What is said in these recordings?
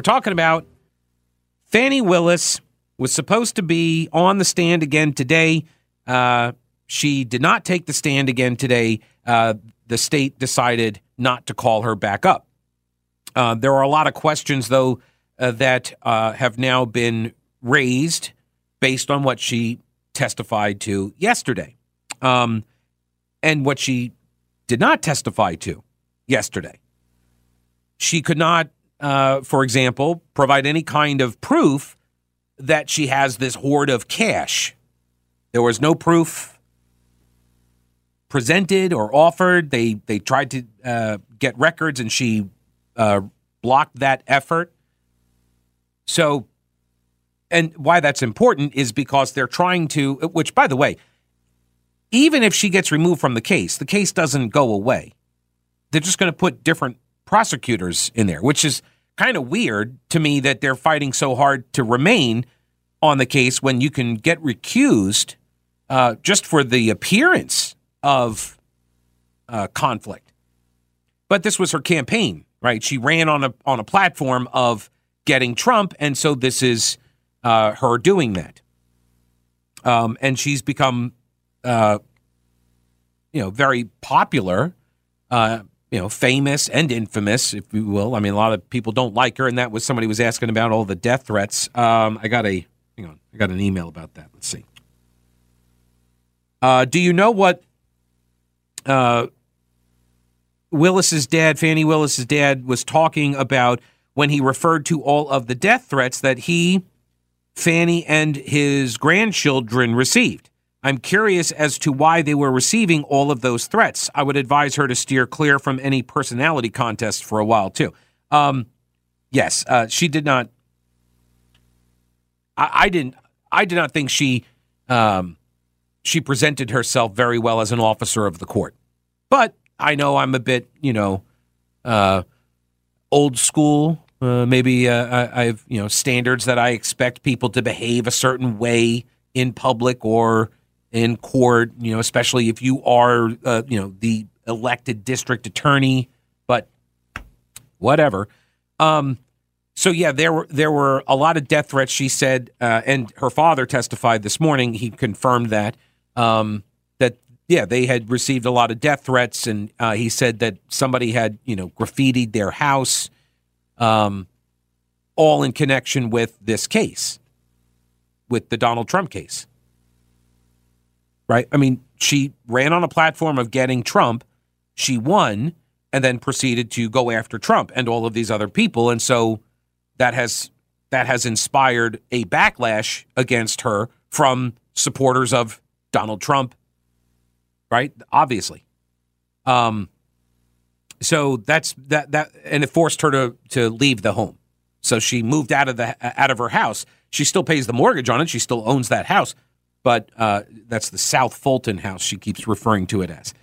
We're talking about Fani Willis was supposed to be on the stand again today. Uh, she did not take the stand again today. Uh, the state decided not to call her back up. Uh, there are a lot of questions, though, uh, that uh, have now been raised based on what she testified to yesterday um, and what she did not testify to yesterday. She could not uh, for example, provide any kind of proof that she has this hoard of cash. There was no proof presented or offered. They they tried to uh, get records, and she uh, blocked that effort. So, and why that's important is because they're trying to. Which, by the way, even if she gets removed from the case, the case doesn't go away. They're just going to put different prosecutors in there, which is kind of weird to me that they're fighting so hard to remain on the case when you can get recused uh, just for the appearance of uh, conflict. But this was her campaign, right? She ran on a on a platform of getting Trump, and so this is uh, her doing that. Um, and she's become, uh, you know, very popular uh, you know, famous and infamous, if you will. I mean, a lot of people don't like her, and that was somebody was asking about all the death threats. Um, I got a hang on, I got an email about that. Let's see. Uh, do you know what uh, Willis's dad, Fani Willis's dad, was talking about when he referred to all of the death threats that he, Fani, and his grandchildren received? I'm curious as to why they were receiving all of those threats. I would advise her to steer clear from any personality contest for a while, too. Um, yes, uh, she did not. I, I, didn't. I did not think she um, she presented herself very well as an officer of the court. But I know I'm a bit, you know, uh, old school. Uh, maybe uh, I, I have you know standards that I expect people to behave a certain way in public or in court, you know, especially if you are, uh, you know, the elected district attorney, but whatever. Um, so yeah, there were there were a lot of death threats. She said, uh, and her father testified this morning. He confirmed that um, that yeah, they had received a lot of death threats, and uh, he said that somebody had you know graffitied their house, um, all in connection with this case, with the Donald Trump case right? I mean, she ran on a platform of getting Trump. She won and then proceeded to go after Trump and all of these other people. And so that has that has inspired a backlash against her from supporters of Donald Trump. Right? Obviously. Um so that's that that and it forced her to to leave the home. So she moved out of the out of her house. She still pays the mortgage on it. She still owns that house but uh, that's the South Fulton house she keeps referring to it as.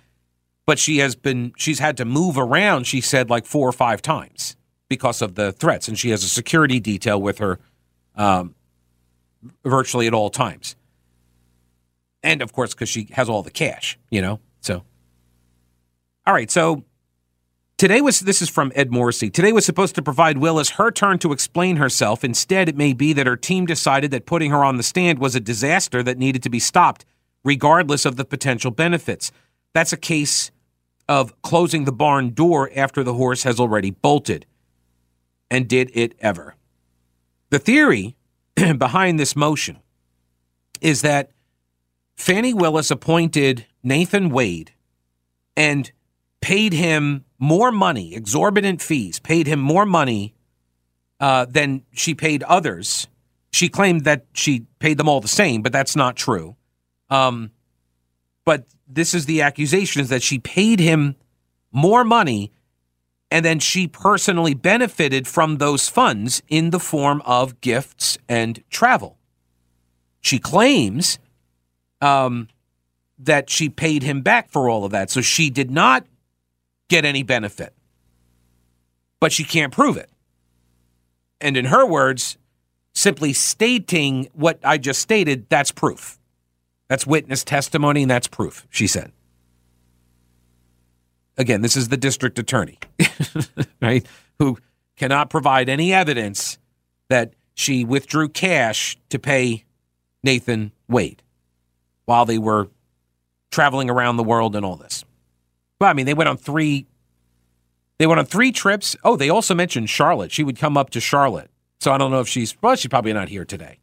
But she has been, she's had to move around, she said, like four or five times because of the threats. And she has a security detail with her um, virtually at all times. And of course, because she has all the cash, you know? So, all right. So Today was this is from Ed Morrissey. Today was supposed to provide Willis her turn to explain herself. Instead, it may be that her team decided that putting her on the stand was a disaster that needed to be stopped, regardless of the potential benefits. That's a case of closing the barn door after the horse has already bolted. And did it ever? The theory behind this motion is that Fani Willis appointed Nathan Wade and paid him more money, exorbitant fees, paid him more money uh, than she paid others. She claimed that she paid them all the same, but that's not true. Um, but this is the accusation is that she paid him more money And then she personally benefited from those funds in the form of gifts and travel. She claims um, that she paid him back for all of that. So she did not get any benefit, but she can't prove it. And in her words, simply stating what I just stated, that's proof. That's witness testimony and that's proof, she said. Again, this is the district attorney, right? Who cannot provide any evidence that she withdrew cash to pay Nathan Wade while they were traveling around the world and all this. Well, I mean, they went on three. They went on three trips. Oh, they also mentioned Charlotte. She would come up to Charlotte. So I don't know if she's well. She's probably not here today,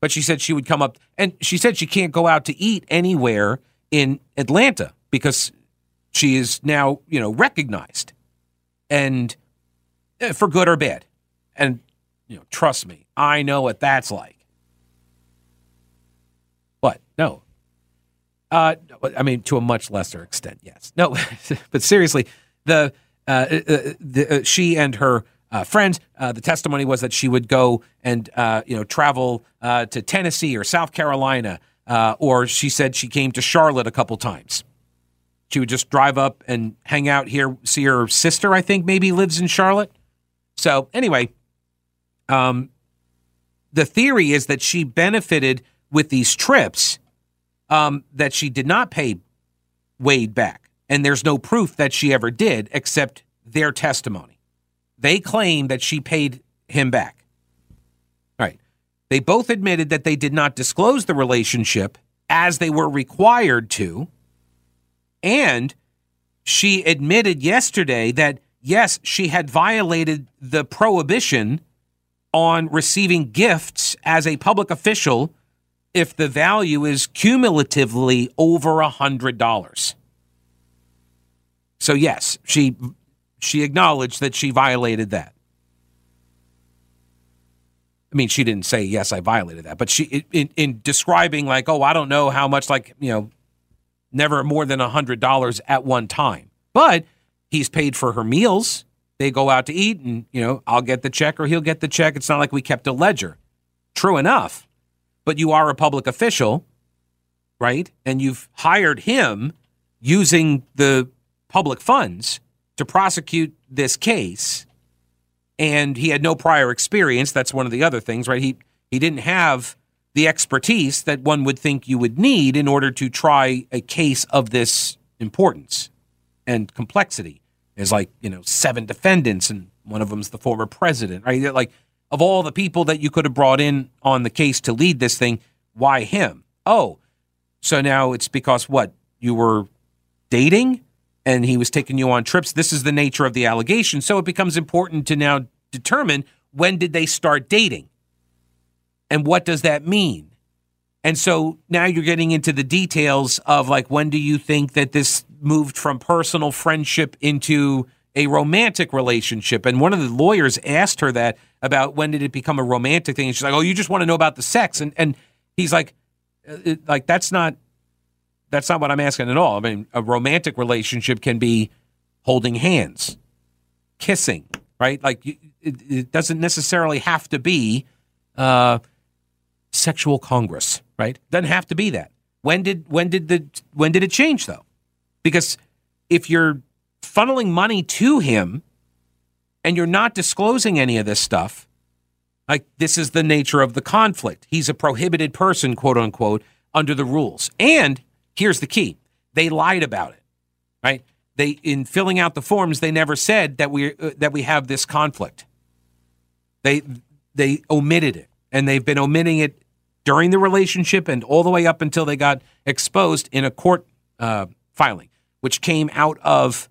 but she said she would come up, and she said she can't go out to eat anywhere in Atlanta because she is now, you know, recognized and eh, for good or bad. And, you know, trust me, I know what that's like. But No. Uh, I mean, to a much lesser extent, yes. No, but seriously, the, uh, uh, the uh, she and her uh, friends, uh, the testimony was that she would go and you know travel to Tennessee or South Carolina, or she said she came to Charlotte a couple times. She would just drive up and hang out here, see her sister, I think maybe lives in Charlotte. So, anyway, um, the theory is that she benefited with these trips um, that she did not pay Wade back. And there's no proof that she ever did except their testimony. They claim that she paid him back. All right. They both admitted that they did not disclose the relationship as they were required to. And she admitted yesterday that, yes, she had violated the prohibition on receiving gifts as a public official if the value is cumulatively over a hundred dollars. So yes, she she acknowledged that she violated that. I mean, she didn't say yes, I violated that, but she in, in describing like, oh, I don't know how much, like you know, never more than a $100 at one time. But he's paid for her meals. They go out to eat, and, you know, I'll get the check or he'll get the check. It's not like we kept a ledger. True enough. But you are a public official, right? And you've hired him using the public funds to prosecute this case. And he had no prior experience. That's one of the other things, right? He he didn't have the expertise that one would think you would need in order to try a case of this importance and complexity. There's like, you know, seven defendants, and one of them's the former president, right? Like, of all the people that you could have brought in on the case to lead this thing, why him? Oh, so now it's because what? You were dating and he was taking you on trips. This is the nature of the allegation. So it becomes important to now determine when did they start dating? And what does that mean? And so now you're getting into the details of like, when do you think that this moved from personal friendship into a romantic relationship? And one of the lawyers asked her that about when did it become a romantic thing? And she's like, oh, you just want to know about the sex. And, and he's like, uh, like, that's not, that's not what I'm asking at all. I mean, a romantic relationship can be holding hands, kissing, right? Like, it, it doesn't necessarily have to be, uh, sexual congress, right? Doesn't have to be that. When did when did the when did it change though? Because if you're funneling money to him and you're not disclosing any of this stuff, like this is the nature of the conflict. He's a prohibited person, quote unquote, under the rules. And here's the key. They lied about it. Right? They in filling out the forms, they never said that we uh, that we have this conflict. They they omitted it and they've been omitting it during the relationship and all the way up until they got exposed in a court uh, filing, which came out of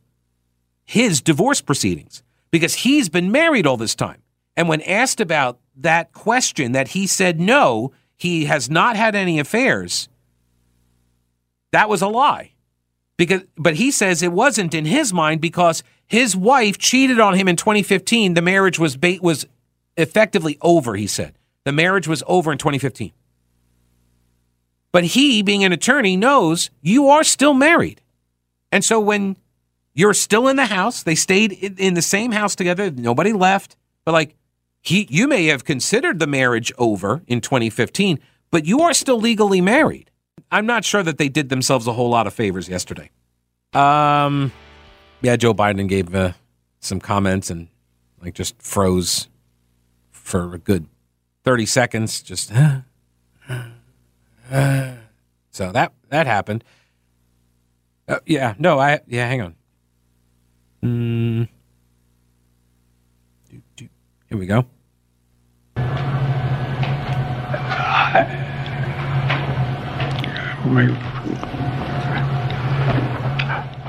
his divorce proceedings because he's been married all this time. And when asked about that question, that he said no, he has not had any affairs, that was a lie. Because, but he says it wasn't in his mind because his wife cheated on him in 2015. The marriage was was effectively over. He said the marriage was over in 2015. But he, being an attorney, knows you are still married. And so when You're still in the house. They stayed in, in the same house together. Nobody left. But like he you may have considered the marriage over in 2015, but you are still legally married. I'm not sure that they did themselves a whole lot of favors yesterday. Um yeah, Joe Biden gave uh, some comments and like just froze for a good 30 seconds just so that that happened. Uh, yeah, no, I yeah, hang on. Mm. Here we go.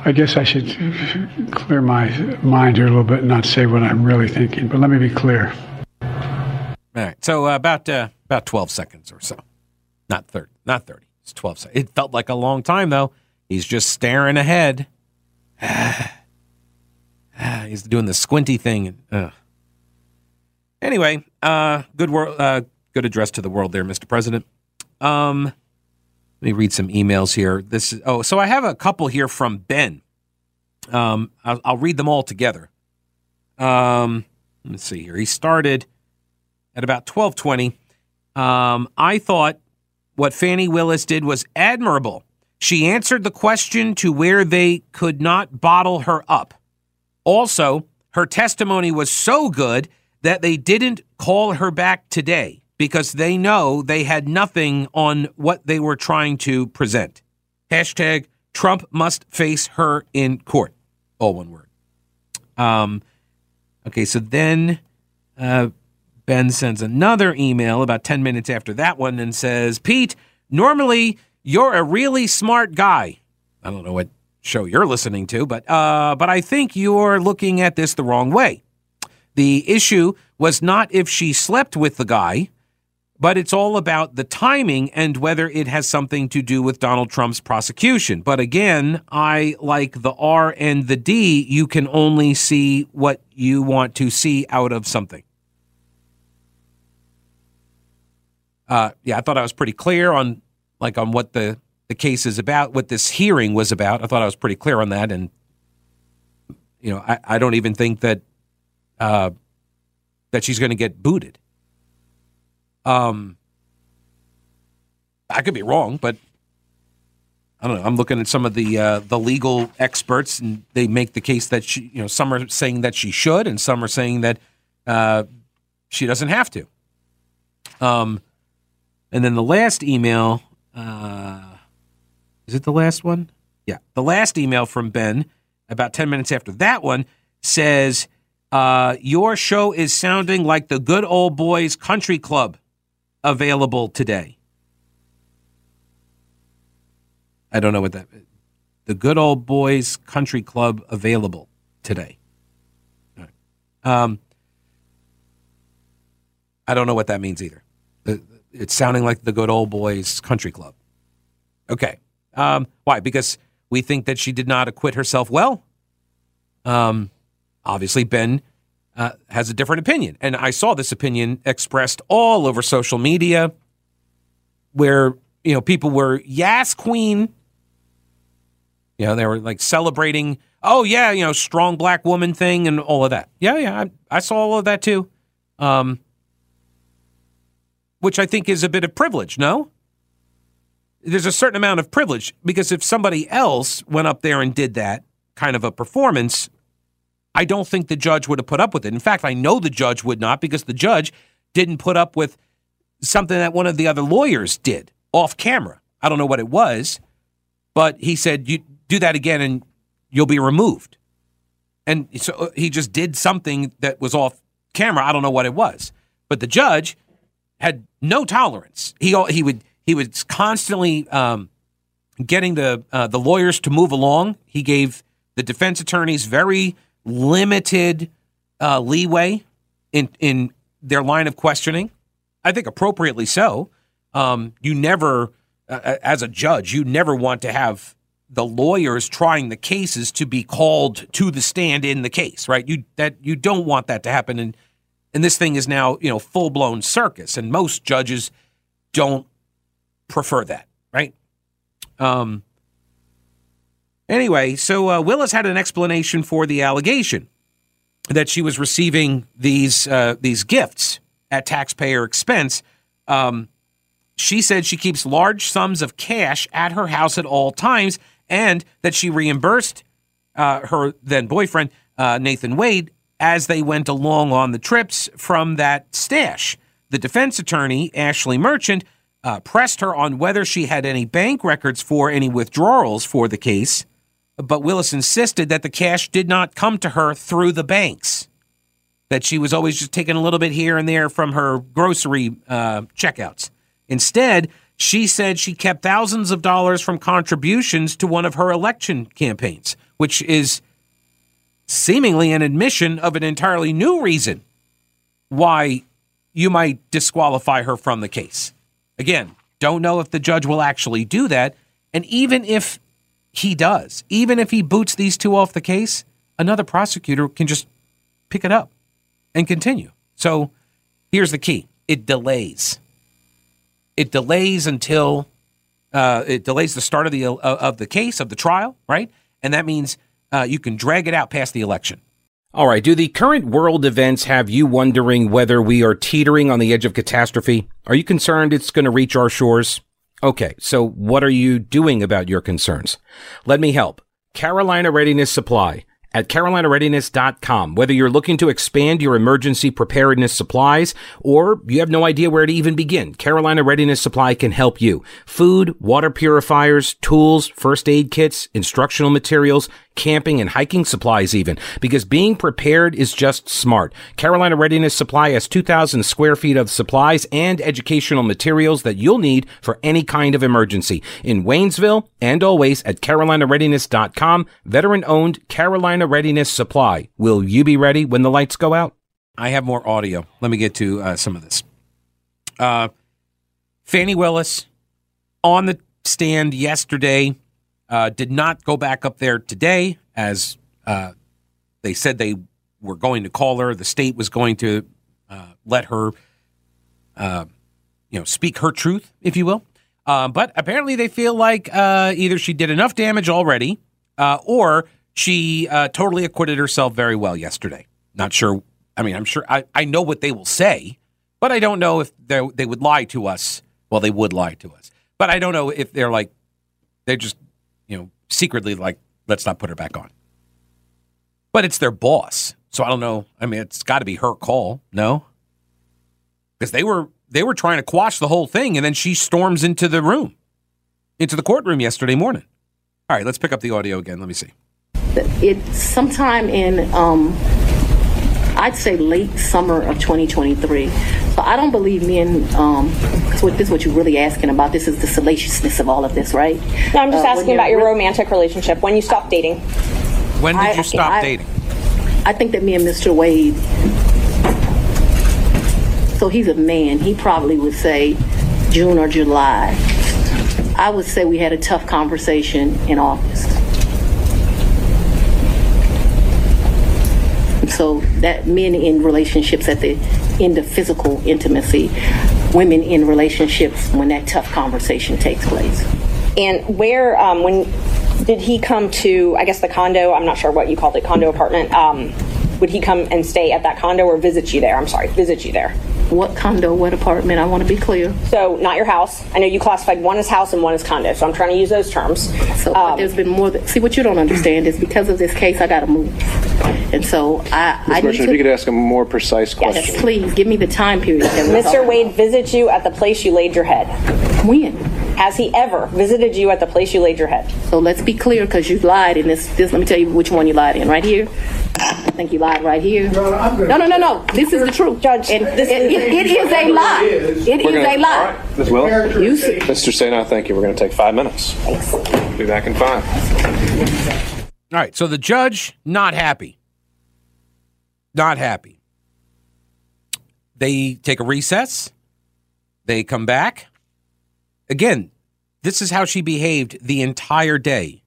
I guess I should clear my mind here a little bit and not say what I'm really thinking, but let me be clear. All right. So uh, about uh, about 12 seconds or so. Not 30. Not 30. It's 12 seconds. It felt like a long time though. He's just staring ahead. He's doing the squinty thing. Ugh. Anyway, uh, good world, uh, good address to the world there, Mr. President. Um, let me read some emails here. This is, oh, so I have a couple here from Ben. Um, I'll, I'll read them all together. Um, let's see here. He started at about twelve twenty. Um, I thought what Fani Willis did was admirable. She answered the question to where they could not bottle her up. Also, her testimony was so good that they didn't call her back today because they know they had nothing on what they were trying to present. Hashtag Trump must face her in court. All one word. Um, okay, so then uh, Ben sends another email about 10 minutes after that one and says, Pete, normally you're a really smart guy. I don't know what show you're listening to, but uh, but I think you're looking at this the wrong way. The issue was not if she slept with the guy, but it's all about the timing and whether it has something to do with Donald Trump's prosecution. But again, I like the R and the D. You can only see what you want to see out of something. Uh, yeah, I thought I was pretty clear on like on what the the case is about, what this hearing was about. I thought I was pretty clear on that, and you know, I, I don't even think that uh, that she's going to get booted. Um, I could be wrong, but I don't know. I'm looking at some of the uh, the legal experts, and they make the case that she, you know, some are saying that she should, and some are saying that uh, she doesn't have to. Um, and then the last email. Uh, is it the last one? Yeah. The last email from Ben, about 10 minutes after that one, says, uh, Your show is sounding like the good old boys country club available today. I don't know what that The good old boys country club available today. Um, I don't know what that means either. It's sounding like the good old boys country club. Okay. Um, why? Because we think that she did not acquit herself well. Um, obviously, Ben uh, has a different opinion. And I saw this opinion expressed all over social media where, you know, people were, yes, queen. You know, they were like celebrating, oh, yeah, you know, strong black woman thing and all of that. Yeah, yeah, I, I saw all of that too. Um, which I think is a bit of privilege, no? There's a certain amount of privilege because if somebody else went up there and did that kind of a performance, I don't think the judge would have put up with it. In fact, I know the judge would not because the judge didn't put up with something that one of the other lawyers did off camera. I don't know what it was, but he said, You do that again and you'll be removed. And so uh, he just did something that was off camera. I don't know what it was. But the judge had no tolerance. He, he would he was constantly um, getting the uh, the lawyers to move along. He gave the defense attorneys very limited uh, leeway in in their line of questioning. I think appropriately so. Um, you never, uh, as a judge, you never want to have the lawyers trying the cases to be called to the stand in the case, right? You that you don't want that to happen, and and this thing is now you know full blown circus, and most judges don't prefer that, right? Um, Anyway, so uh, Willis had an explanation for the allegation that she was receiving these uh, these gifts at taxpayer expense. Um, she said she keeps large sums of cash at her house at all times, and that she reimbursed uh, her then boyfriend uh, Nathan Wade as they went along on the trips from that stash. The defense attorney Ashley Merchant uh, pressed her on whether she had any bank records for any withdrawals for the case, but Willis insisted that the cash did not come to her through the banks. That she was always just taking a little bit here and there from her grocery uh, checkouts. Instead, she said she kept thousands of dollars from contributions to one of her election campaigns, which is seemingly an admission of an entirely new reason why you might disqualify her from the case. Again, don't know if the judge will actually do that. And even if he does, even if he boots these two off the case, another prosecutor can just pick it up and continue. So here's the key it delays. It delays until uh, it delays the start of the uh, of the case of the trial, right? And that means uh, you can drag it out past the election. All right. Do the current world events have you wondering whether we are teetering on the edge of catastrophe? Are you concerned it's going to reach our shores? Okay. So what are you doing about your concerns? Let me help. Carolina Readiness Supply at carolinareadiness.com. Whether you're looking to expand your emergency preparedness supplies or you have no idea where to even begin, Carolina Readiness Supply can help you. Food, water purifiers, tools, first aid kits, instructional materials, camping and hiking supplies even, because being prepared is just smart. Carolina Readiness Supply has 2,000 square feet of supplies and educational materials that you'll need for any kind of emergency. In Waynesville and always at carolinareadiness.com, veteran owned Carolina Readiness Supply. Will you be ready when the lights go out? I have more audio. Let me get to uh, some of this. Uh, Fani Willis on the stand yesterday uh, did not go back up there today, as uh, they said they were going to call her. The state was going to uh, let her, uh, you know, speak her truth, if you will. Uh, but apparently, they feel like uh, either she did enough damage already, or she totally acquitted herself very well yesterday. Not sure. I mean, I'm sure I, I know what they will say, but I don't know if they would lie to us. Well, they would lie to us, but I don't know if they're like they're just secretly like, let's not put her back on. But it's their boss. So I don't know. I mean, it's got to be her call, no? Because they were they were trying to quash the whole thing, and then she storms into the room, into the courtroom yesterday morning. All right, let's pick up the audio again. Let me see. It's sometime in um, I'd say late summer of 2023. So I don't believe men, um, because what, this is what you're really asking about. This is the salaciousness of all of this, right? No, I'm just uh, asking about your re- romantic relationship. When you stopped dating? When did I, you stop I, dating? I think that me and Mr. Wade. So he's a man. He probably would say June or July. I would say we had a tough conversation in August. So that men in relationships at the end of physical intimacy, women in relationships when that tough conversation takes place. And where, um, when did he come to, I guess the condo, I'm not sure what you called it, condo apartment, um, would he come and stay at that condo or visit you there? I'm sorry, visit you there? What condo, what apartment? I want to be clear. So, not your house. I know you classified one as house and one as condo, so I'm trying to use those terms. So, um, there's been more. That, see, what you don't understand is because of this case, I got to move. And so, I. Ms. I Merchant, to, if you could ask a more precise question. Yes, please, give me the time period. Mr. Wade visits you at the place you laid your head. When? Has he ever visited you at the place you laid your head? So let's be clear, because you lied in this, this. Let me tell you which one you lied in. Right here. I think you lied right here. No, no, no, no. This is the truth, Judge. And this it, it, it is a lie. It is gonna, a lie. Ms. Willis? You Mr. Sena, thank you. We're going to take five minutes. Thanks. Be back in five. All right. So the judge not happy. Not happy. They take a recess. They come back. Again, this is how she behaved the entire day.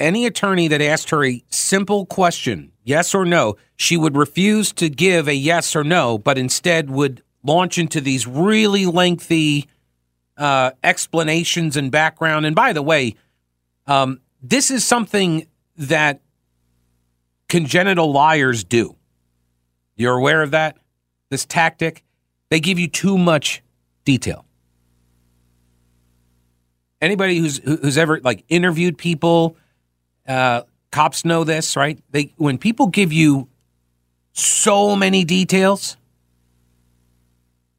Any attorney that asked her a simple question, yes or no, she would refuse to give a yes or no, but instead would launch into these really lengthy uh, explanations and background. And by the way, um, this is something that congenital liars do. You're aware of that? This tactic? They give you too much detail. Anybody who's who's ever like interviewed people, uh, cops know this, right? They when people give you so many details,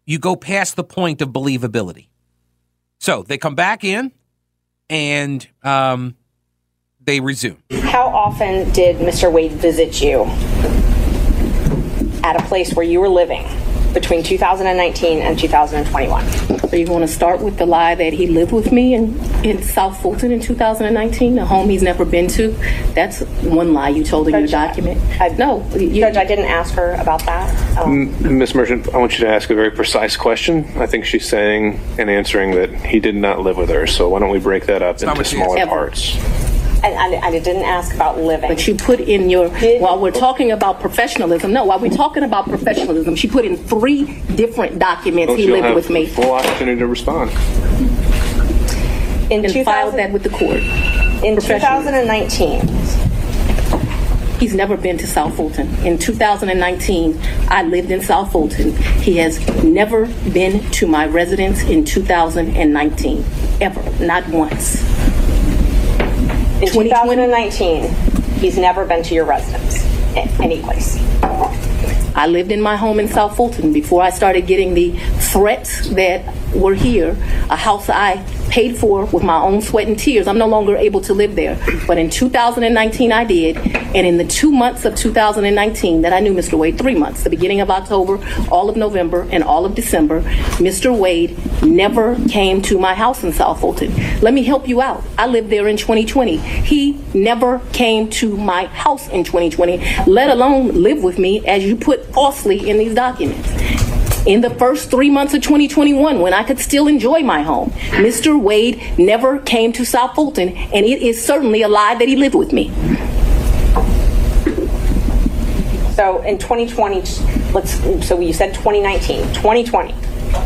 you go past the point of believability. So they come back in and um, they resume. How often did Mr. Wade visit you at a place where you were living between 2019 and 2021? So you want to start with the lie that he lived with me in, in South Fulton in 2019, a home he's never been to? That's one lie you told in your document. I- no, you, Judge, I didn't ask her about that. Um, Ms. Merchant, I want you to ask a very precise question. I think she's saying and answering that he did not live with her. So why don't we break that up not into smaller asked. parts? And, and I didn't ask about living. But you put in your, while we're talking about professionalism, no, while we're talking about professionalism, she put in three different documents oh, he lived with me Full opportunity to respond. in and 2000 filed that with the court. in 2019. He's never been to South Fulton. In 2019, I lived in South Fulton. He has never been to my residence in 2019, ever, not once. In 2019, he's never been to your residence, any place. I lived in my home in South Fulton before I started getting the threats that were here, a house I paid for with my own sweat and tears. I'm no longer able to live there. But in 2019, I did. And in the two months of 2019 that I knew Mr. Wade, three months, the beginning of October, all of November, and all of December, Mr. Wade never came to my house in South Fulton. Let me help you out. I lived there in 2020. He never came to my house in 2020, let alone live with me, as you put falsely in these documents. In the first three months of 2021, when I could still enjoy my home, Mr. Wade never came to South Fulton, and it is certainly a lie that he lived with me. So in 2020, let's, so you said 2019, 2020.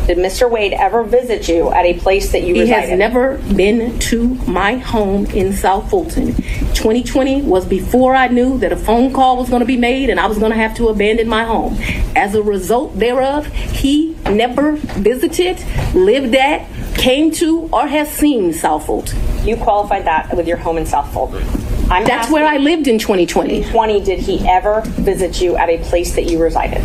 Did Mr. Wade ever visit you at a place that you He resided? has never been to my home in South Fulton. 2020 was before I knew that a phone call was going to be made and I was going to have to abandon my home. As a result thereof, he never visited, lived at, came to, or has seen South Fulton. You qualified that with your home in South Fulton. I'm That's where I lived in 2020. 20, did he ever visit you at a place that you resided?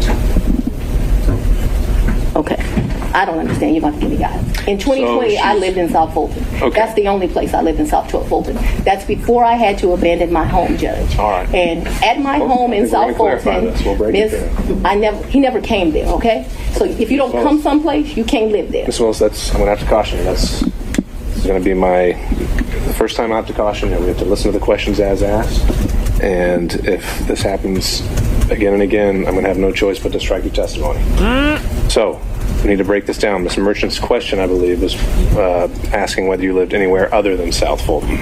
Okay. I don't understand. You're going to give me guidance. In 2020, I lived in South Fulton. Okay. That's the only place I lived in South Fulton. That's before I had to abandon my home, Judge. All right. And at my Well, home in South Fulton, this. We'll break Miss- I never, he never came there. Okay. So if you don't Well- come someplace, you can't live there. Ms. Willis, that's, I'm going to have to caution you. That's this is going to be my first time I have to caution you. We have to listen to the questions as asked. And if this happens again and again, I'm going to have no choice but to strike your testimony. Mm. So we need to break this down. Ms. Merchant's question, I believe, was uh, asking whether you lived anywhere other than South Fulton.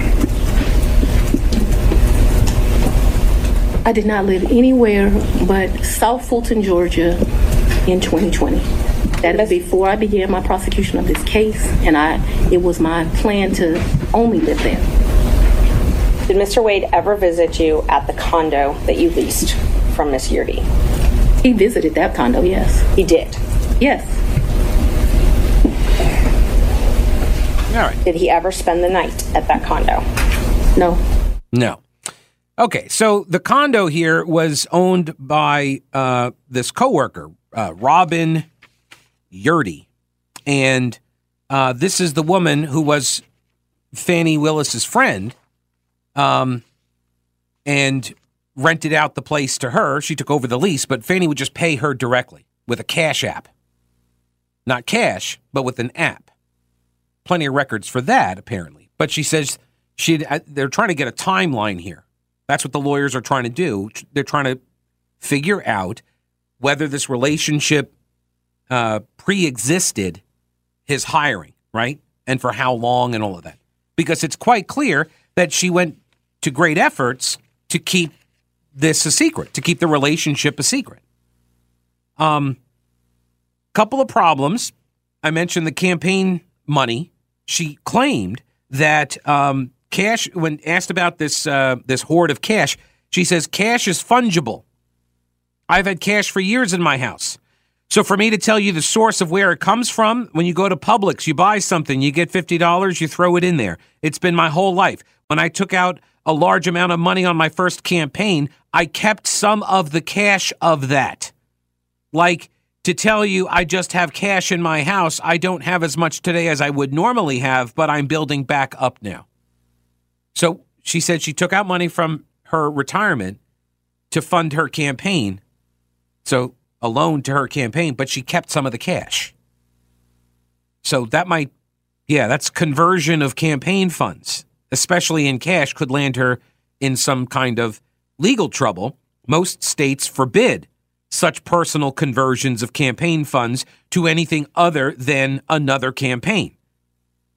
I did not live anywhere but South Fulton, Georgia in 2020. That is before I began my prosecution of this case, and I it was my plan to only live there. Did Mr. Wade ever visit you at the condo that you leased from Miss Yeartie? He visited that condo, yes. He did. Yes. All right. Did he ever spend the night at that condo? No. No. Okay, so the condo here was owned by uh, this coworker, uh, Robin Yeartie, and uh, this is the woman who was Fani Willis's friend, um, and rented out the place to her. She took over the lease, but Fani would just pay her directly with a cash app, not cash, but with an app. Plenty of records for that, apparently. But she says she they're trying to get a timeline here. That's what the lawyers are trying to do. They're trying to figure out whether this relationship uh, pre-existed his hiring, right, and for how long, and all of that. Because it's quite clear that she went to great efforts to keep this a secret, to keep the relationship a secret. Um, couple of problems. I mentioned the campaign money. She claimed that um, cash when asked about this uh, this hoard of cash, she says cash is fungible. I've had cash for years in my house. So for me to tell you the source of where it comes from, when you go to Publix, you buy something, you get $50, you throw it in there. It's been my whole life. When I took out a large amount of money on my first campaign, I kept some of the cash of that. Like to tell you I just have cash in my house, I don't have as much today as I would normally have, but I'm building back up now. So she said she took out money from her retirement to fund her campaign. So a loan to her campaign, but she kept some of the cash. So that might, yeah, that's conversion of campaign funds, especially in cash, could land her in some kind of legal trouble. Most states forbid such personal conversions of campaign funds to anything other than another campaign.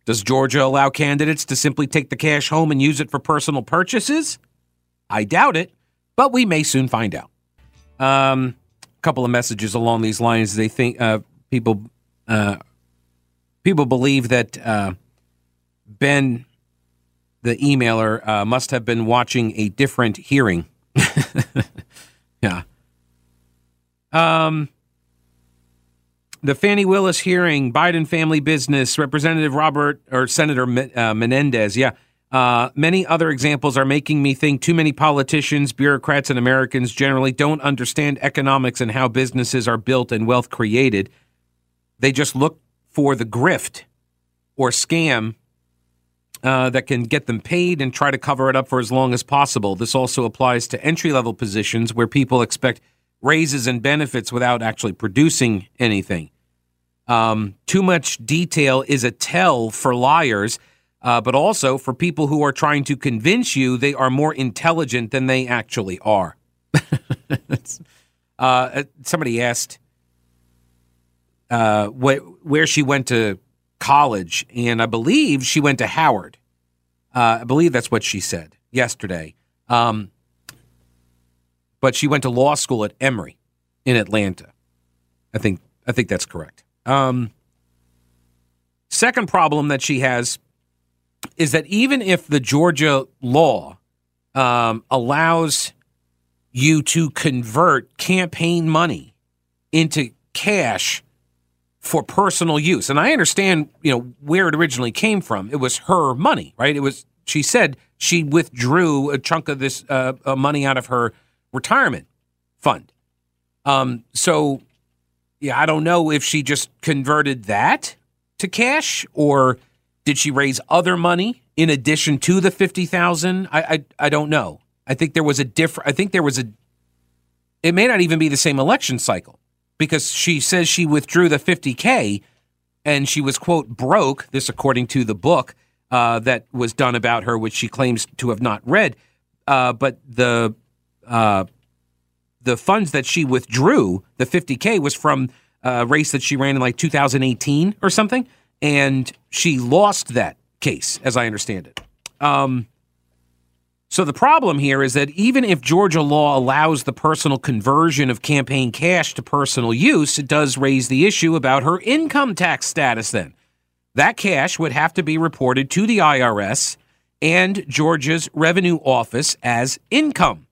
Does Georgia allow candidates to simply take the cash home and use it for personal purchases? I doubt it, but we may soon find out. Um, a couple of messages along these lines. They think uh, people uh, people believe that uh, Ben, the emailer, uh, must have been watching a different hearing. yeah. Um, the Fani Willis hearing, Biden family business, Representative Robert or Senator uh, Menendez. Yeah. Uh, many other examples are making me think too many politicians, bureaucrats, and Americans generally don't understand economics and how businesses are built and wealth created. They just look for the grift or scam uh, that can get them paid and try to cover it up for as long as possible. This also applies to entry level positions where people expect raises and benefits without actually producing anything. Um, too much detail is a tell for liars, uh, but also for people who are trying to convince you they are more intelligent than they actually are. uh, somebody asked uh, wh- where she went to college, and I believe she went to Howard. Uh, I believe that's what she said yesterday. Um, but she went to law school at Emory in Atlanta. I think I think that's correct. Um, second problem that she has is that even if the Georgia law um, allows you to convert campaign money into cash for personal use, and I understand, you know, where it originally came from. It was her money, right? It was. She said she withdrew a chunk of this uh, uh money out of her retirement fund. Um, so, yeah, I don't know if she just converted that to cash or did she raise other money in addition to the fifty thousand? I, I I don't know. I think there was a different. I think there was a. It may not even be the same election cycle because she says she withdrew the fifty k, and she was quote broke. This according to the book uh, that was done about her, which she claims to have not read. Uh, but the uh, the funds that she withdrew, the 50K, was from a race that she ran in like 2018 or something. And she lost that case, as I understand it. Um, so the problem here is that even if Georgia law allows the personal conversion of campaign cash to personal use, it does raise the issue about her income tax status then. That cash would have to be reported to the IRS and Georgia's revenue office as income.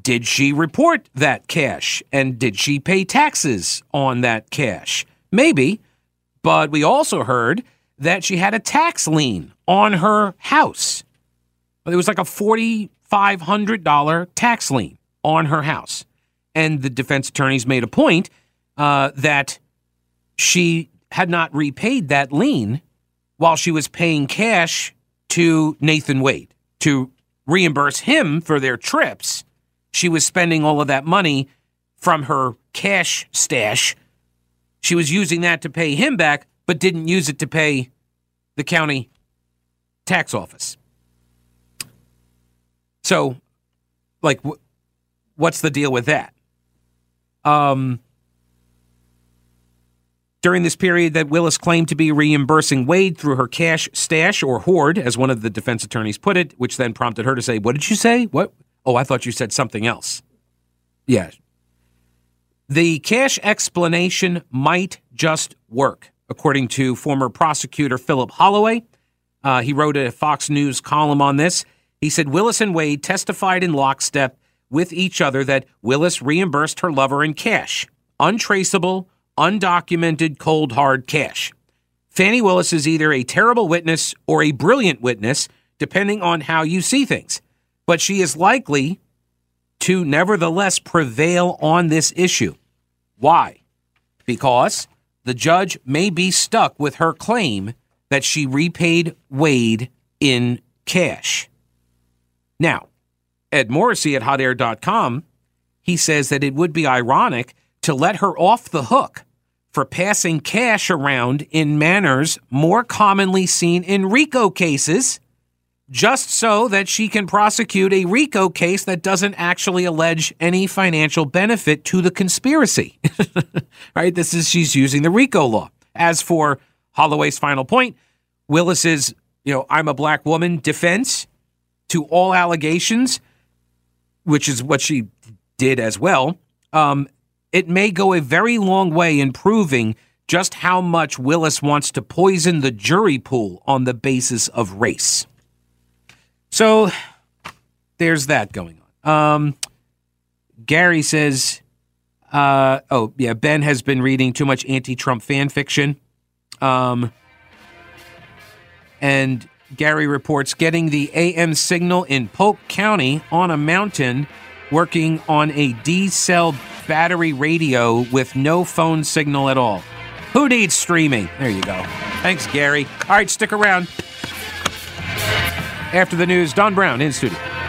Did she report that cash? And did she pay taxes on that cash? Maybe. But we also heard that she had a tax lien on her house. It was like a $4,500 tax lien on her house. And the defense attorneys made a point uh, that she had not repaid that lien while she was paying cash to Nathan Wade to reimburse him for their trips she was spending all of that money from her cash stash. She was using that to pay him back, but didn't use it to pay the county tax office. So, like, what's the deal with that? Um, during this period that Willis claimed to be reimbursing Wade through her cash stash or hoard, as one of the defense attorneys put it, which then prompted her to say, What did you say? What? Oh, I thought you said something else. Yeah. The cash explanation might just work, according to former prosecutor Philip Holloway. Uh, he wrote a Fox News column on this. He said Willis and Wade testified in lockstep with each other that Willis reimbursed her lover in cash, untraceable, undocumented, cold hard cash. Fani Willis is either a terrible witness or a brilliant witness, depending on how you see things. But she is likely to nevertheless prevail on this issue. Why? Because the judge may be stuck with her claim that she repaid Wade in cash. Now, Ed Morrissey at hotair.com, he says that it would be ironic to let her off the hook for passing cash around in manners more commonly seen in RICO cases, just so that she can prosecute a RICO case that doesn't actually allege any financial benefit to the conspiracy. right? This is she's using the RICO law. As for Holloway's final point, Willis's, you know, I'm a black woman defense to all allegations, which is what she did as well. Um, it may go a very long way in proving just how much Willis wants to poison the jury pool on the basis of race. So there's that going on. Um, Gary says, uh, oh, yeah, Ben has been reading too much anti Trump fan fiction. Um, and Gary reports getting the AM signal in Polk County on a mountain, working on a D cell battery radio with no phone signal at all. Who needs streaming? There you go. Thanks, Gary. All right, stick around. After the news, Don Brown in studio.